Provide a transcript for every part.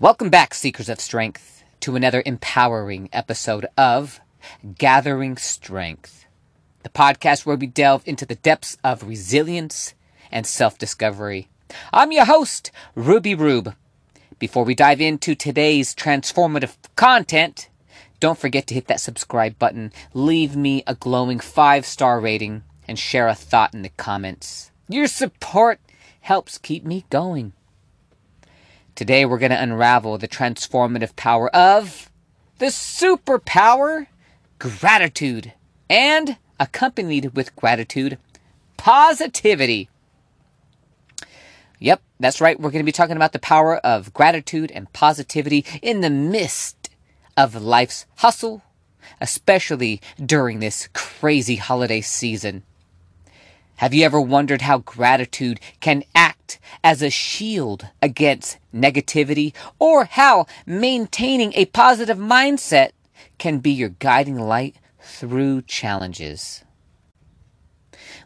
Welcome back, Seekers of Strength, to another empowering episode of Gathering Strength, the podcast where we delve into the depths of resilience and self discovery. I'm your host, Ruby Rube. Before we dive into today's transformative content, don't forget to hit that subscribe button, leave me a glowing five star rating, and share a thought in the comments. Your support helps keep me going. Today we're going to unravel the transformative power of the superpower gratitude and accompanied with gratitude positivity. Yep, that's right. We're going to be talking about the power of gratitude and positivity in the midst of life's hustle, especially during this crazy holiday season. Have you ever wondered how gratitude can act as a shield against negativity or how maintaining a positive mindset can be your guiding light through challenges?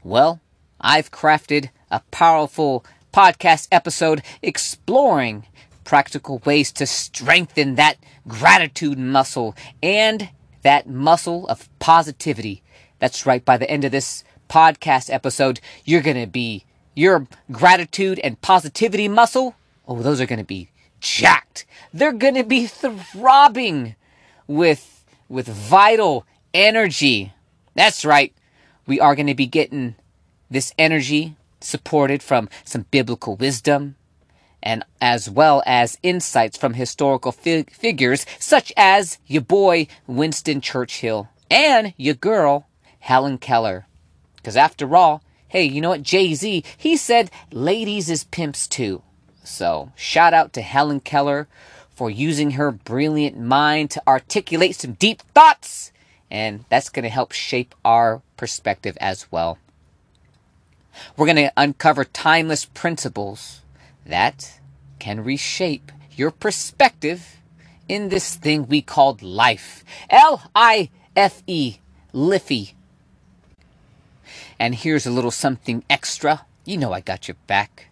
Well, I've crafted a powerful podcast episode exploring practical ways to strengthen that gratitude muscle and that muscle of positivity. That's right, by the end of this podcast episode, you're going to be your gratitude and positivity muscle. Oh, those are going to be jacked. They're going to be throbbing with with vital energy. That's right. We are going to be getting this energy supported from some biblical wisdom and as well as insights from historical fig- figures such as your boy Winston Churchill and your girl Helen Keller. Because after all, hey, you know what? Jay Z, he said ladies is pimps too. So shout out to Helen Keller for using her brilliant mind to articulate some deep thoughts. And that's going to help shape our perspective as well. We're going to uncover timeless principles that can reshape your perspective in this thing we called life. L I F E, Liffy. And here's a little something extra. You know I got your back.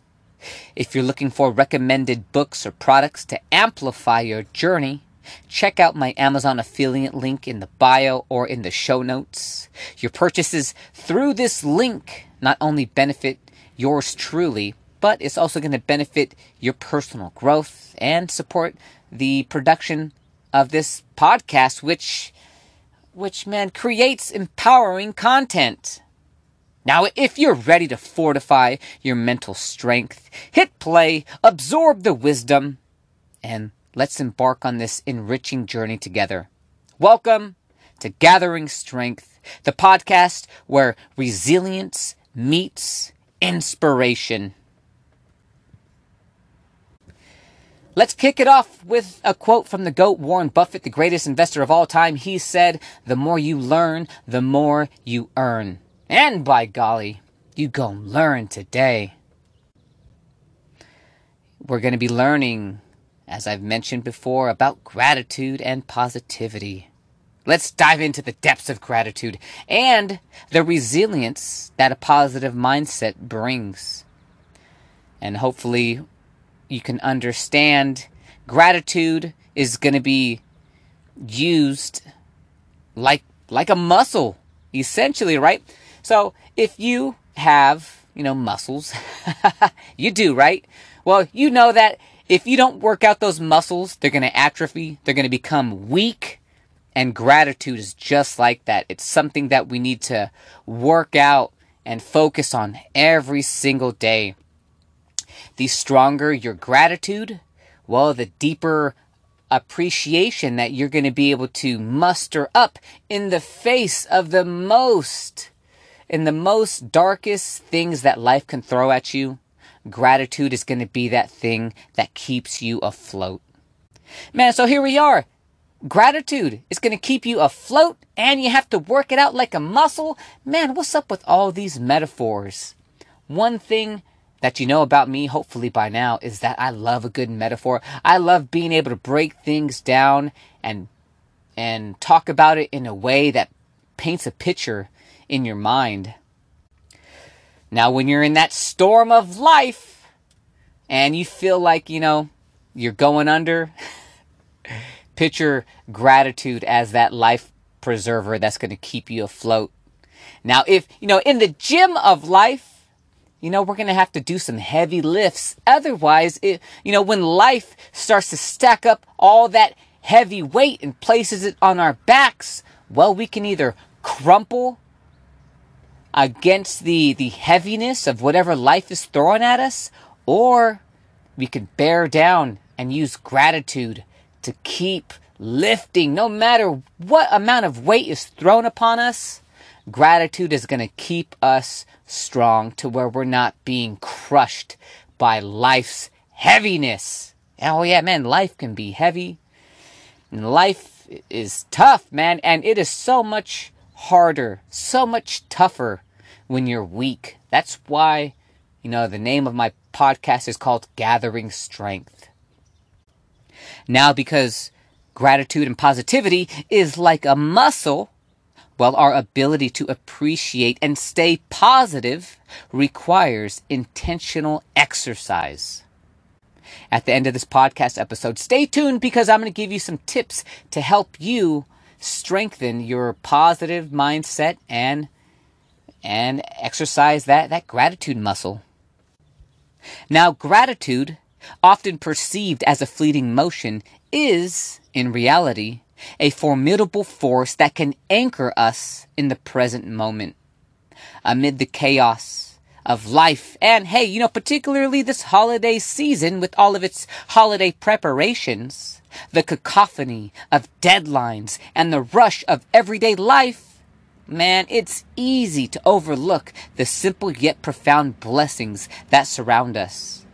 If you're looking for recommended books or products to amplify your journey, check out my Amazon affiliate link in the bio or in the show notes. Your purchases through this link not only benefit yours truly, but it's also going to benefit your personal growth and support the production of this podcast, which, which man creates empowering content. Now, if you're ready to fortify your mental strength, hit play, absorb the wisdom, and let's embark on this enriching journey together. Welcome to Gathering Strength, the podcast where resilience meets inspiration. Let's kick it off with a quote from the GOAT Warren Buffett, the greatest investor of all time. He said, The more you learn, the more you earn. And by golly, you gon' learn today. We're going to be learning, as I've mentioned before, about gratitude and positivity. Let's dive into the depths of gratitude and the resilience that a positive mindset brings. And hopefully, you can understand gratitude is going to be used like like a muscle essentially right so if you have, you know, muscles, you do, right? Well, you know that if you don't work out those muscles, they're going to atrophy, they're going to become weak. And gratitude is just like that. It's something that we need to work out and focus on every single day. The stronger your gratitude, well, the deeper appreciation that you're going to be able to muster up in the face of the most in the most darkest things that life can throw at you, gratitude is going to be that thing that keeps you afloat. Man, so here we are. Gratitude is going to keep you afloat and you have to work it out like a muscle. Man, what's up with all these metaphors? One thing that you know about me, hopefully by now, is that I love a good metaphor. I love being able to break things down and and talk about it in a way that paints a picture in your mind. Now, when you're in that storm of life and you feel like, you know, you're going under, picture gratitude as that life preserver that's going to keep you afloat. Now, if, you know, in the gym of life, you know, we're going to have to do some heavy lifts. Otherwise, it, you know, when life starts to stack up all that heavy weight and places it on our backs, well, we can either crumple against the, the heaviness of whatever life is throwing at us, or we can bear down and use gratitude to keep lifting no matter what amount of weight is thrown upon us. Gratitude is going to keep us strong to where we're not being crushed by life's heaviness. Oh, yeah, man, life can be heavy. And life is tough, man, and it is so much harder, so much tougher when you're weak. That's why, you know, the name of my podcast is called Gathering Strength. Now, because gratitude and positivity is like a muscle, well, our ability to appreciate and stay positive requires intentional exercise. At the end of this podcast episode, stay tuned because I'm going to give you some tips to help you strengthen your positive mindset and and exercise that, that gratitude muscle. Now, gratitude, often perceived as a fleeting motion, is, in reality, a formidable force that can anchor us in the present moment. Amid the chaos of life, and hey, you know, particularly this holiday season with all of its holiday preparations, the cacophony of deadlines, and the rush of everyday life, man, it's easy to overlook the simple yet profound blessings that surround us.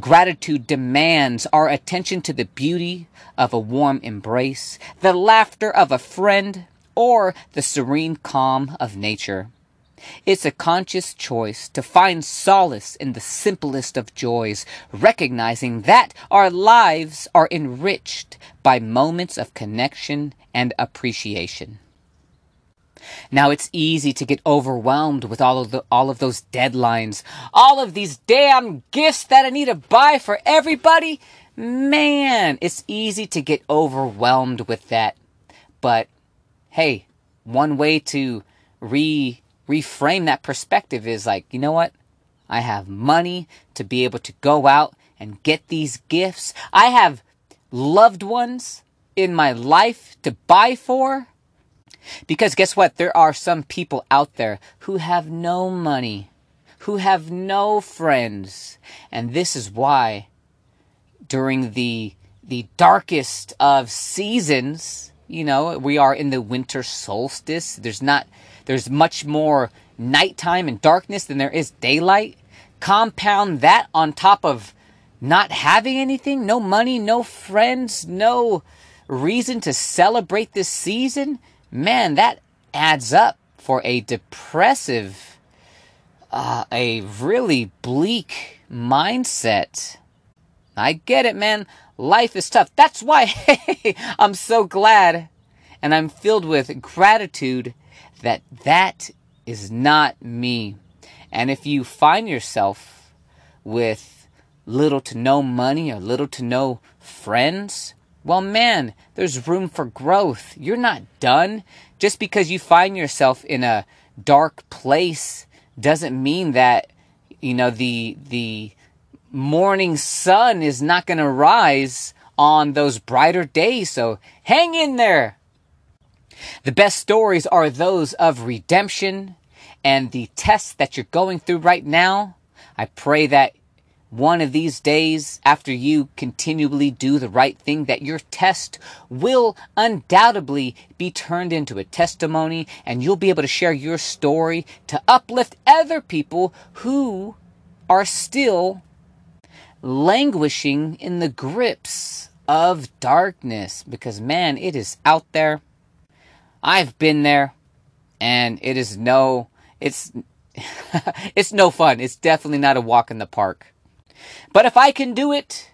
Gratitude demands our attention to the beauty of a warm embrace, the laughter of a friend, or the serene calm of nature. It's a conscious choice to find solace in the simplest of joys, recognizing that our lives are enriched by moments of connection and appreciation. Now it's easy to get overwhelmed with all of the all of those deadlines, all of these damn gifts that I need to buy for everybody. Man, it's easy to get overwhelmed with that. But hey, one way to re reframe that perspective is like, you know what? I have money to be able to go out and get these gifts. I have loved ones in my life to buy for. Because guess what? There are some people out there who have no money, who have no friends. And this is why during the the darkest of seasons, you know, we are in the winter solstice. There's not there's much more nighttime and darkness than there is daylight. Compound that on top of not having anything, no money, no friends, no reason to celebrate this season. Man, that adds up for a depressive, uh, a really bleak mindset. I get it, man. Life is tough. That's why hey, I'm so glad and I'm filled with gratitude that that is not me. And if you find yourself with little to no money or little to no friends, well, man, there's room for growth. You're not done. Just because you find yourself in a dark place doesn't mean that, you know, the, the morning sun is not going to rise on those brighter days. So hang in there. The best stories are those of redemption and the tests that you're going through right now. I pray that one of these days, after you continually do the right thing, that your test will undoubtedly be turned into a testimony and you'll be able to share your story to uplift other people who are still languishing in the grips of darkness because man, it is out there I've been there and it is no it's it's no fun. It's definitely not a walk in the park. But if I can do it,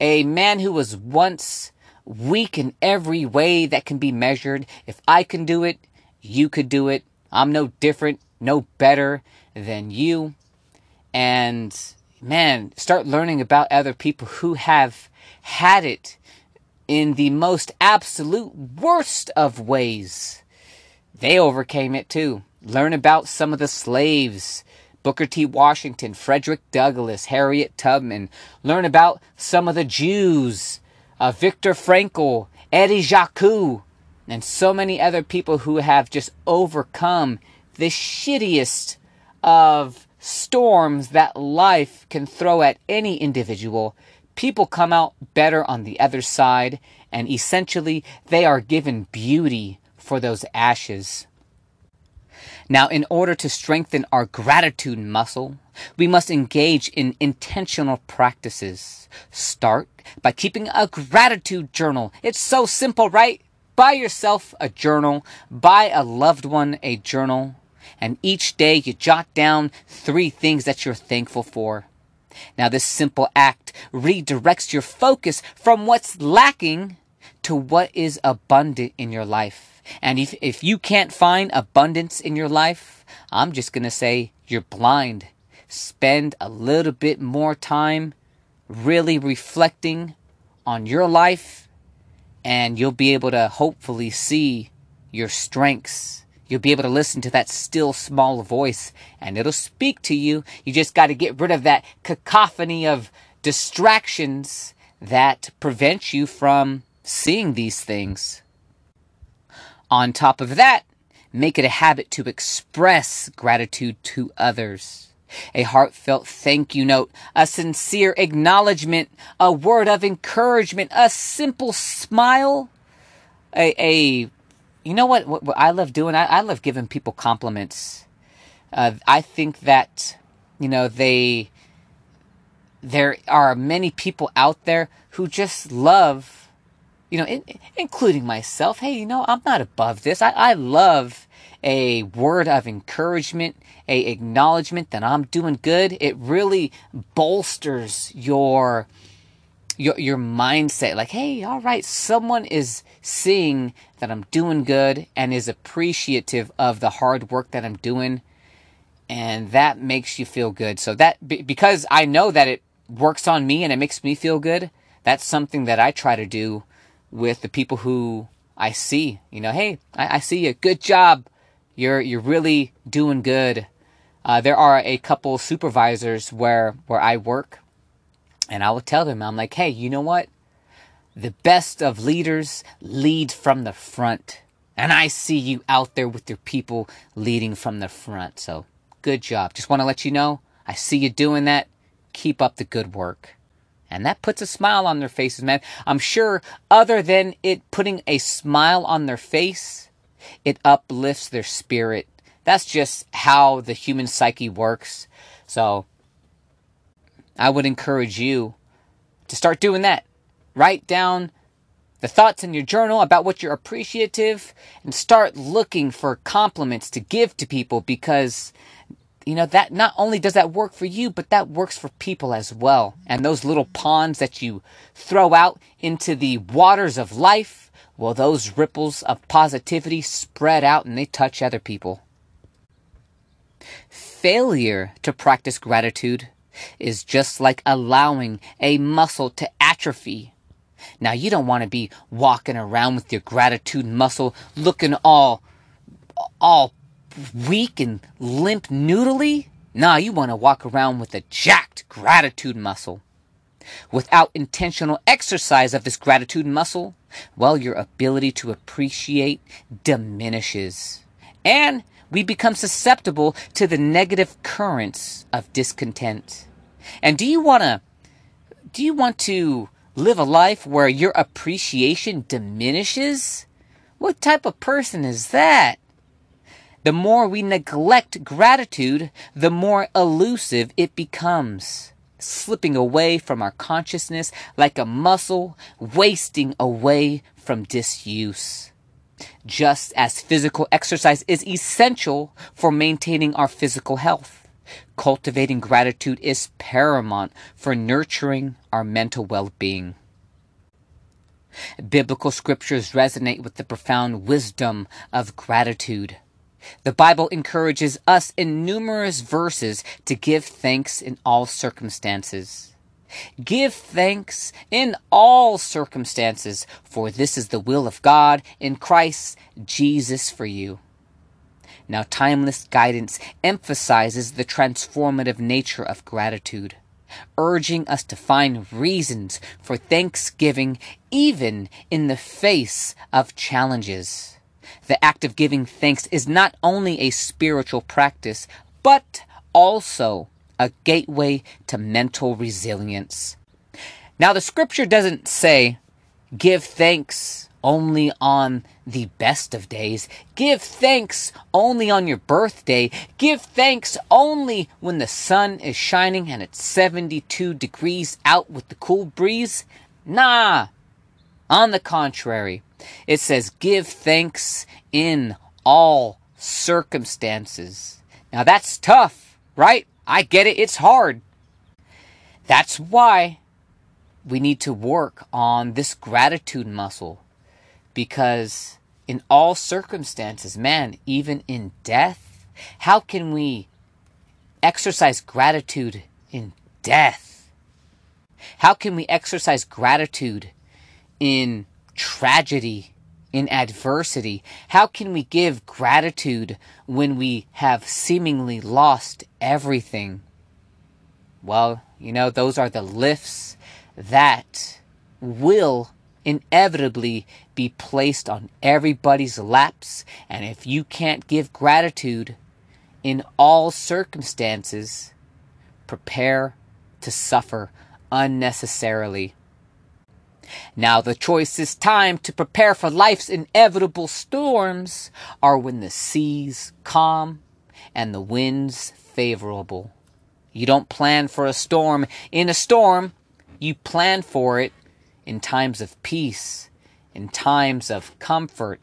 a man who was once weak in every way that can be measured, if I can do it, you could do it. I'm no different, no better than you. And man, start learning about other people who have had it in the most absolute worst of ways. They overcame it too. Learn about some of the slaves Booker T. Washington, Frederick Douglass, Harriet Tubman. Learn about some of the Jews, uh, Viktor Frankl, Eddie Jaku, and so many other people who have just overcome the shittiest of storms that life can throw at any individual. People come out better on the other side, and essentially they are given beauty for those ashes. Now, in order to strengthen our gratitude muscle, we must engage in intentional practices. Start by keeping a gratitude journal. It's so simple, right? Buy yourself a journal, buy a loved one a journal, and each day you jot down three things that you're thankful for. Now, this simple act redirects your focus from what's lacking to what is abundant in your life. And if, if you can't find abundance in your life, I'm just going to say you're blind. Spend a little bit more time really reflecting on your life, and you'll be able to hopefully see your strengths. You'll be able to listen to that still small voice, and it'll speak to you. You just got to get rid of that cacophony of distractions that prevent you from seeing these things. On top of that, make it a habit to express gratitude to others. A heartfelt thank you note, a sincere acknowledgement, a word of encouragement, a simple smile, a, a you know what, what, what I love doing? I, I, love giving people compliments. Uh, I think that, you know, they, there are many people out there who just love you know, in, including myself, hey, you know, I'm not above this. I, I love a word of encouragement, a acknowledgement that I'm doing good. It really bolsters your your your mindset. Like, hey, all right, someone is seeing that I'm doing good and is appreciative of the hard work that I'm doing, and that makes you feel good. So that because I know that it works on me and it makes me feel good. That's something that I try to do with the people who I see. You know, hey, I, I see you. Good job. You're you're really doing good. Uh, there are a couple supervisors where where I work, and I will tell them, I'm like, hey, you know what? The best of leaders lead from the front. And I see you out there with your people leading from the front. So good job. Just want to let you know, I see you doing that. Keep up the good work. And that puts a smile on their faces, man. I'm sure, other than it putting a smile on their face, it uplifts their spirit. That's just how the human psyche works. So, I would encourage you to start doing that. Write down the thoughts in your journal about what you're appreciative and start looking for compliments to give to people because you know that not only does that work for you but that works for people as well and those little ponds that you throw out into the waters of life well those ripples of positivity spread out and they touch other people failure to practice gratitude is just like allowing a muscle to atrophy now you don't want to be walking around with your gratitude muscle looking all all weak and limp noodly? Nah, you want to walk around with a jacked gratitude muscle. Without intentional exercise of this gratitude muscle, well, your ability to appreciate diminishes. And we become susceptible to the negative currents of discontent. And do you want to do you want to live a life where your appreciation diminishes? What type of person is that? The more we neglect gratitude, the more elusive it becomes, slipping away from our consciousness like a muscle, wasting away from disuse. Just as physical exercise is essential for maintaining our physical health, cultivating gratitude is paramount for nurturing our mental well being. Biblical scriptures resonate with the profound wisdom of gratitude. The Bible encourages us in numerous verses to give thanks in all circumstances. Give thanks in all circumstances, for this is the will of God in Christ Jesus for you. Now, timeless guidance emphasizes the transformative nature of gratitude, urging us to find reasons for thanksgiving even in the face of challenges. The act of giving thanks is not only a spiritual practice, but also a gateway to mental resilience. Now, the scripture doesn't say, give thanks only on the best of days. Give thanks only on your birthday. Give thanks only when the sun is shining and it's 72 degrees out with the cool breeze. Nah. On the contrary, it says, give thanks in all circumstances. Now that's tough, right? I get it. It's hard. That's why we need to work on this gratitude muscle because in all circumstances, man, even in death, how can we exercise gratitude in death? How can we exercise gratitude in tragedy, in adversity? How can we give gratitude when we have seemingly lost everything? Well, you know, those are the lifts that will inevitably be placed on everybody's laps. And if you can't give gratitude in all circumstances, prepare to suffer unnecessarily. Now, the choicest time to prepare for life's inevitable storms are when the seas calm and the winds favorable. You don't plan for a storm in a storm, you plan for it in times of peace, in times of comfort,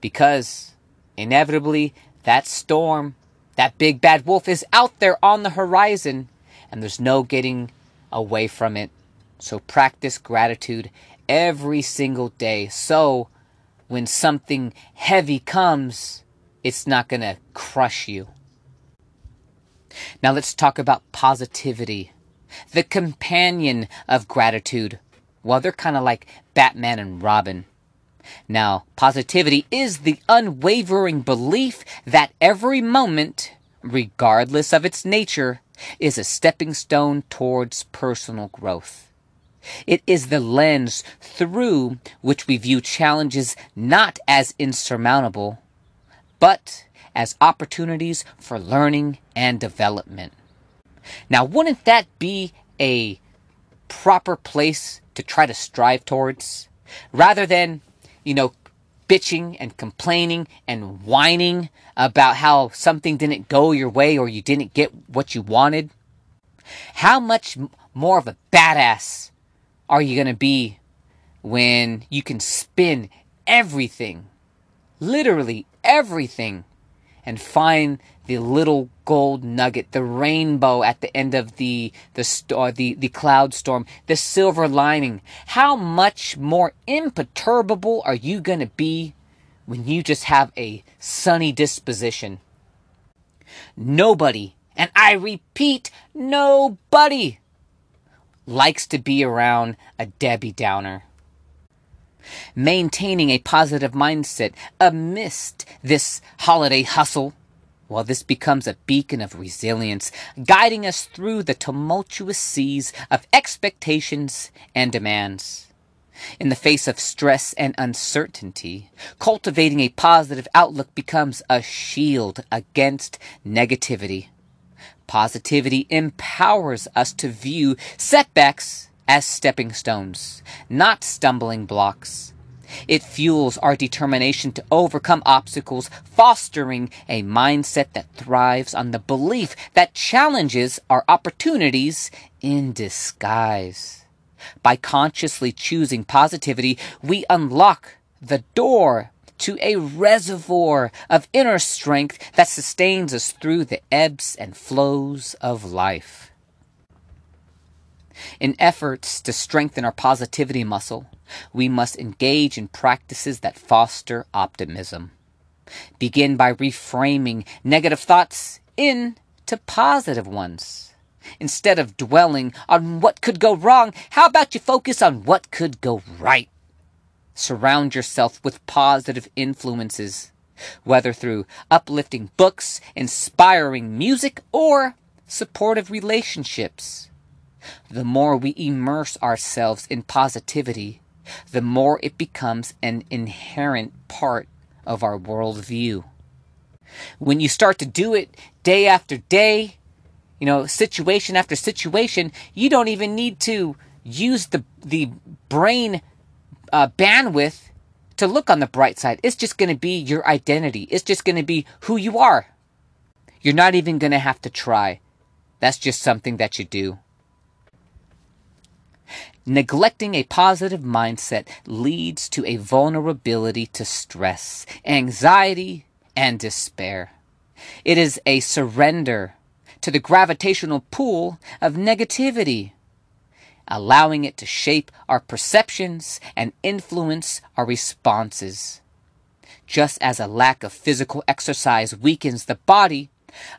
because inevitably that storm, that big bad wolf is out there on the horizon, and there's no getting away from it. So practice gratitude every single day. So when something heavy comes, it's not going to crush you. Now let's talk about positivity, the companion of gratitude. Well, they're kind of like Batman and Robin. Now, positivity is the unwavering belief that every moment, regardless of its nature, is a stepping stone towards personal growth. It is the lens through which we view challenges not as insurmountable, but as opportunities for learning and development. Now, wouldn't that be a proper place to try to strive towards rather than, you know, bitching and complaining and whining about how something didn't go your way or you didn't get what you wanted? How much more of a badass are you going to be when you can spin everything, literally everything, and find the little gold nugget, the rainbow at the end of the the star, uh, the the cloud storm, the silver lining. How much more imperturbable are you going to be when you just have a sunny disposition? Nobody, and I repeat, nobody likes to be around a Debbie Downer. Maintaining a positive mindset amidst this holiday hustle, well, this becomes a beacon of resilience, guiding us through the tumultuous seas of expectations and demands. In the face of stress and uncertainty, cultivating a positive outlook becomes a shield against negativity. Positivity empowers us to view setbacks as stepping stones, not stumbling blocks. It fuels our determination to overcome obstacles, fostering a mindset that thrives on the belief that challenges are opportunities in disguise. By consciously choosing positivity, we unlock the door to a reservoir of inner strength that sustains us through the ebbs and flows of life. In efforts to strengthen our positivity muscle, we must engage in practices that foster optimism. Begin by reframing negative thoughts into positive ones. Instead of dwelling on what could go wrong, how about you focus on what could go right? Surround yourself with positive influences, whether through uplifting books, inspiring music, or supportive relationships. The more we immerse ourselves in positivity, the more it becomes an inherent part of our worldview. When you start to do it day after day, you know, situation after situation, you don't even need to use the the brain uh, bandwidth to look on the bright side. It's just going to be your identity. It's just going to be who you are. You're not even going to have to try. That's just something that you do. Neglecting a positive mindset leads to a vulnerability to stress, anxiety, and despair. It is a surrender to the gravitational pull of negativity, allowing it to shape our perceptions and influence our responses. Just as a lack of physical exercise weakens the body,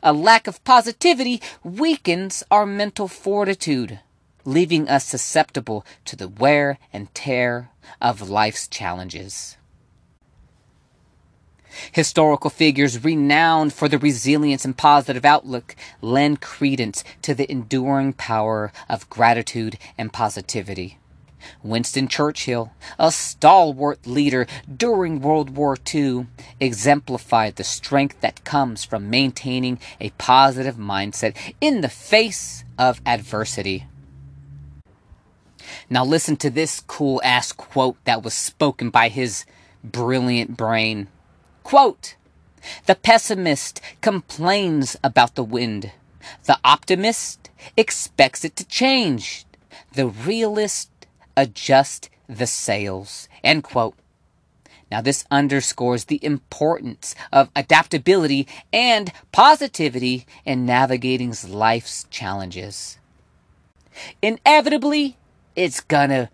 a lack of positivity weakens our mental fortitude leaving us susceptible to the wear and tear of life's challenges. Historical figures renowned for their resilience and positive outlook lend credence to the enduring power of gratitude and positivity. Winston Churchill, a stalwart leader during World War II, exemplified the strength that comes from maintaining a positive mindset in the face of adversity. Now listen to this cool ass quote that was spoken by his brilliant brain. Quote, the pessimist complains about the wind. The optimist expects it to change. The realist adjusts the sails. End quote. Now, this underscores the importance of adaptability and positivity in navigating life's challenges. Inevitably, it's gonna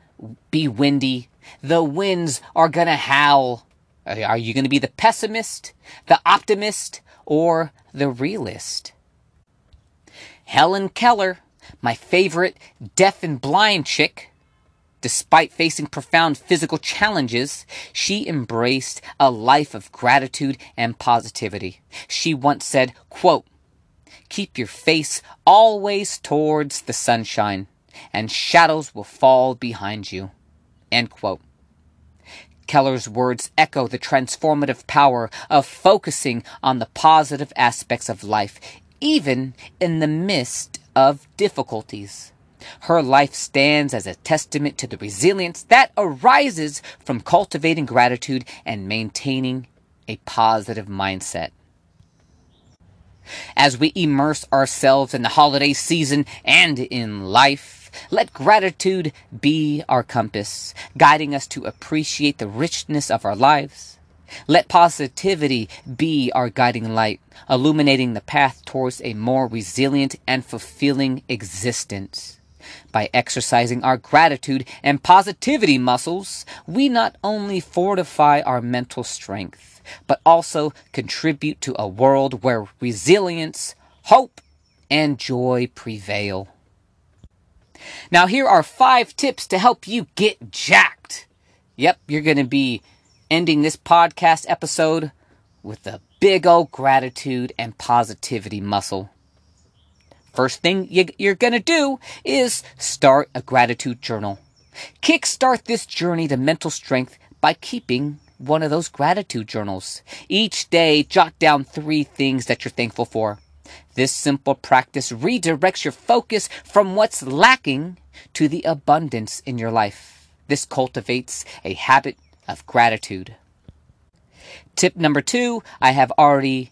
be windy. The winds are gonna howl. Are you gonna be the pessimist, the optimist, or the realist? Helen Keller, my favorite deaf and blind chick, despite facing profound physical challenges, she embraced a life of gratitude and positivity. She once said, quote, Keep your face always towards the sunshine and shadows will fall behind you. Keller's words echo the transformative power of focusing on the positive aspects of life, even in the midst of difficulties. Her life stands as a testament to the resilience that arises from cultivating gratitude and maintaining a positive mindset. As we immerse ourselves in the holiday season and in life, let gratitude be our compass, guiding us to appreciate the richness of our lives. Let positivity be our guiding light, illuminating the path towards a more resilient and fulfilling existence. By exercising our gratitude and positivity muscles, we not only fortify our mental strength, but also contribute to a world where resilience, hope, and joy prevail. Now, here are five tips to help you get jacked. Yep, you're going to be ending this podcast episode with a big old gratitude and positivity muscle. First thing you're going to do is start a gratitude journal. Kickstart this journey to mental strength by keeping one of those gratitude journals. Each day, jot down three things that you're thankful for. This simple practice redirects your focus from what's lacking to the abundance in your life. This cultivates a habit of gratitude. Tip number two, I have already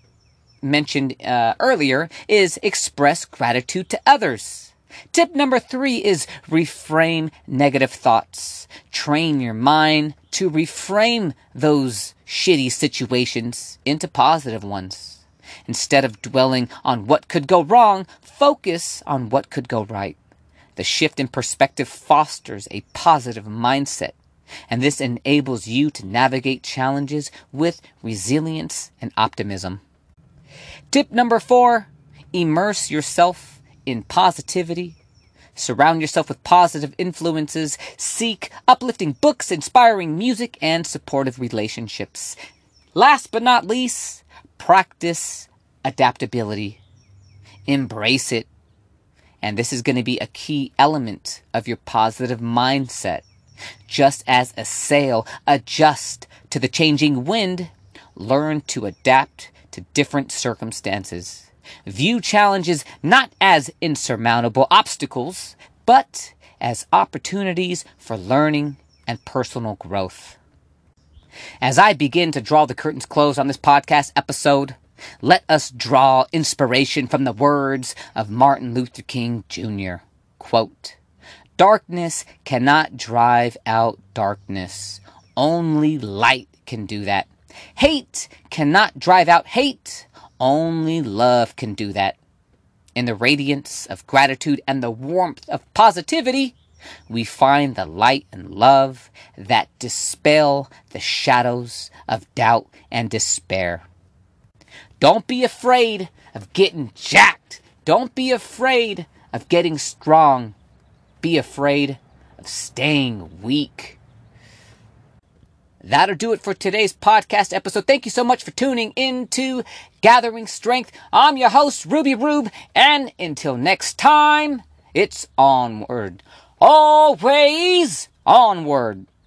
mentioned uh, earlier, is express gratitude to others. Tip number three is reframe negative thoughts. Train your mind to reframe those shitty situations into positive ones. Instead of dwelling on what could go wrong, focus on what could go right. The shift in perspective fosters a positive mindset, And this enables you to navigate challenges with resilience and optimism. Tip number four immerse yourself in positivity. Surround yourself with positive influences. Seek uplifting books, inspiring music, and supportive relationships. Last but not least, practice adaptability. Embrace it. And this is going to be a key element of your positive mindset. Just as a sail adjusts to the changing wind, learn to adapt to different circumstances. View challenges not as insurmountable obstacles, but as opportunities for learning and personal growth. As I begin to draw the curtains close on this podcast episode, let us draw inspiration from the words of Martin Luther King Jr. Quote, Darkness cannot drive out darkness. Only light can do that. Hate cannot drive out hate. Only love can do that. In the radiance of gratitude and the warmth of positivity, we find the light and love that dispel the shadows of doubt and despair. Don't be afraid of getting jacked. Don't be afraid of getting strong be afraid of staying weak. That'll do it for today's podcast episode. Thank you so much for tuning in to Gathering Strength. I'm your host, Ruby Rube, and until next time, it's onward. Always onward.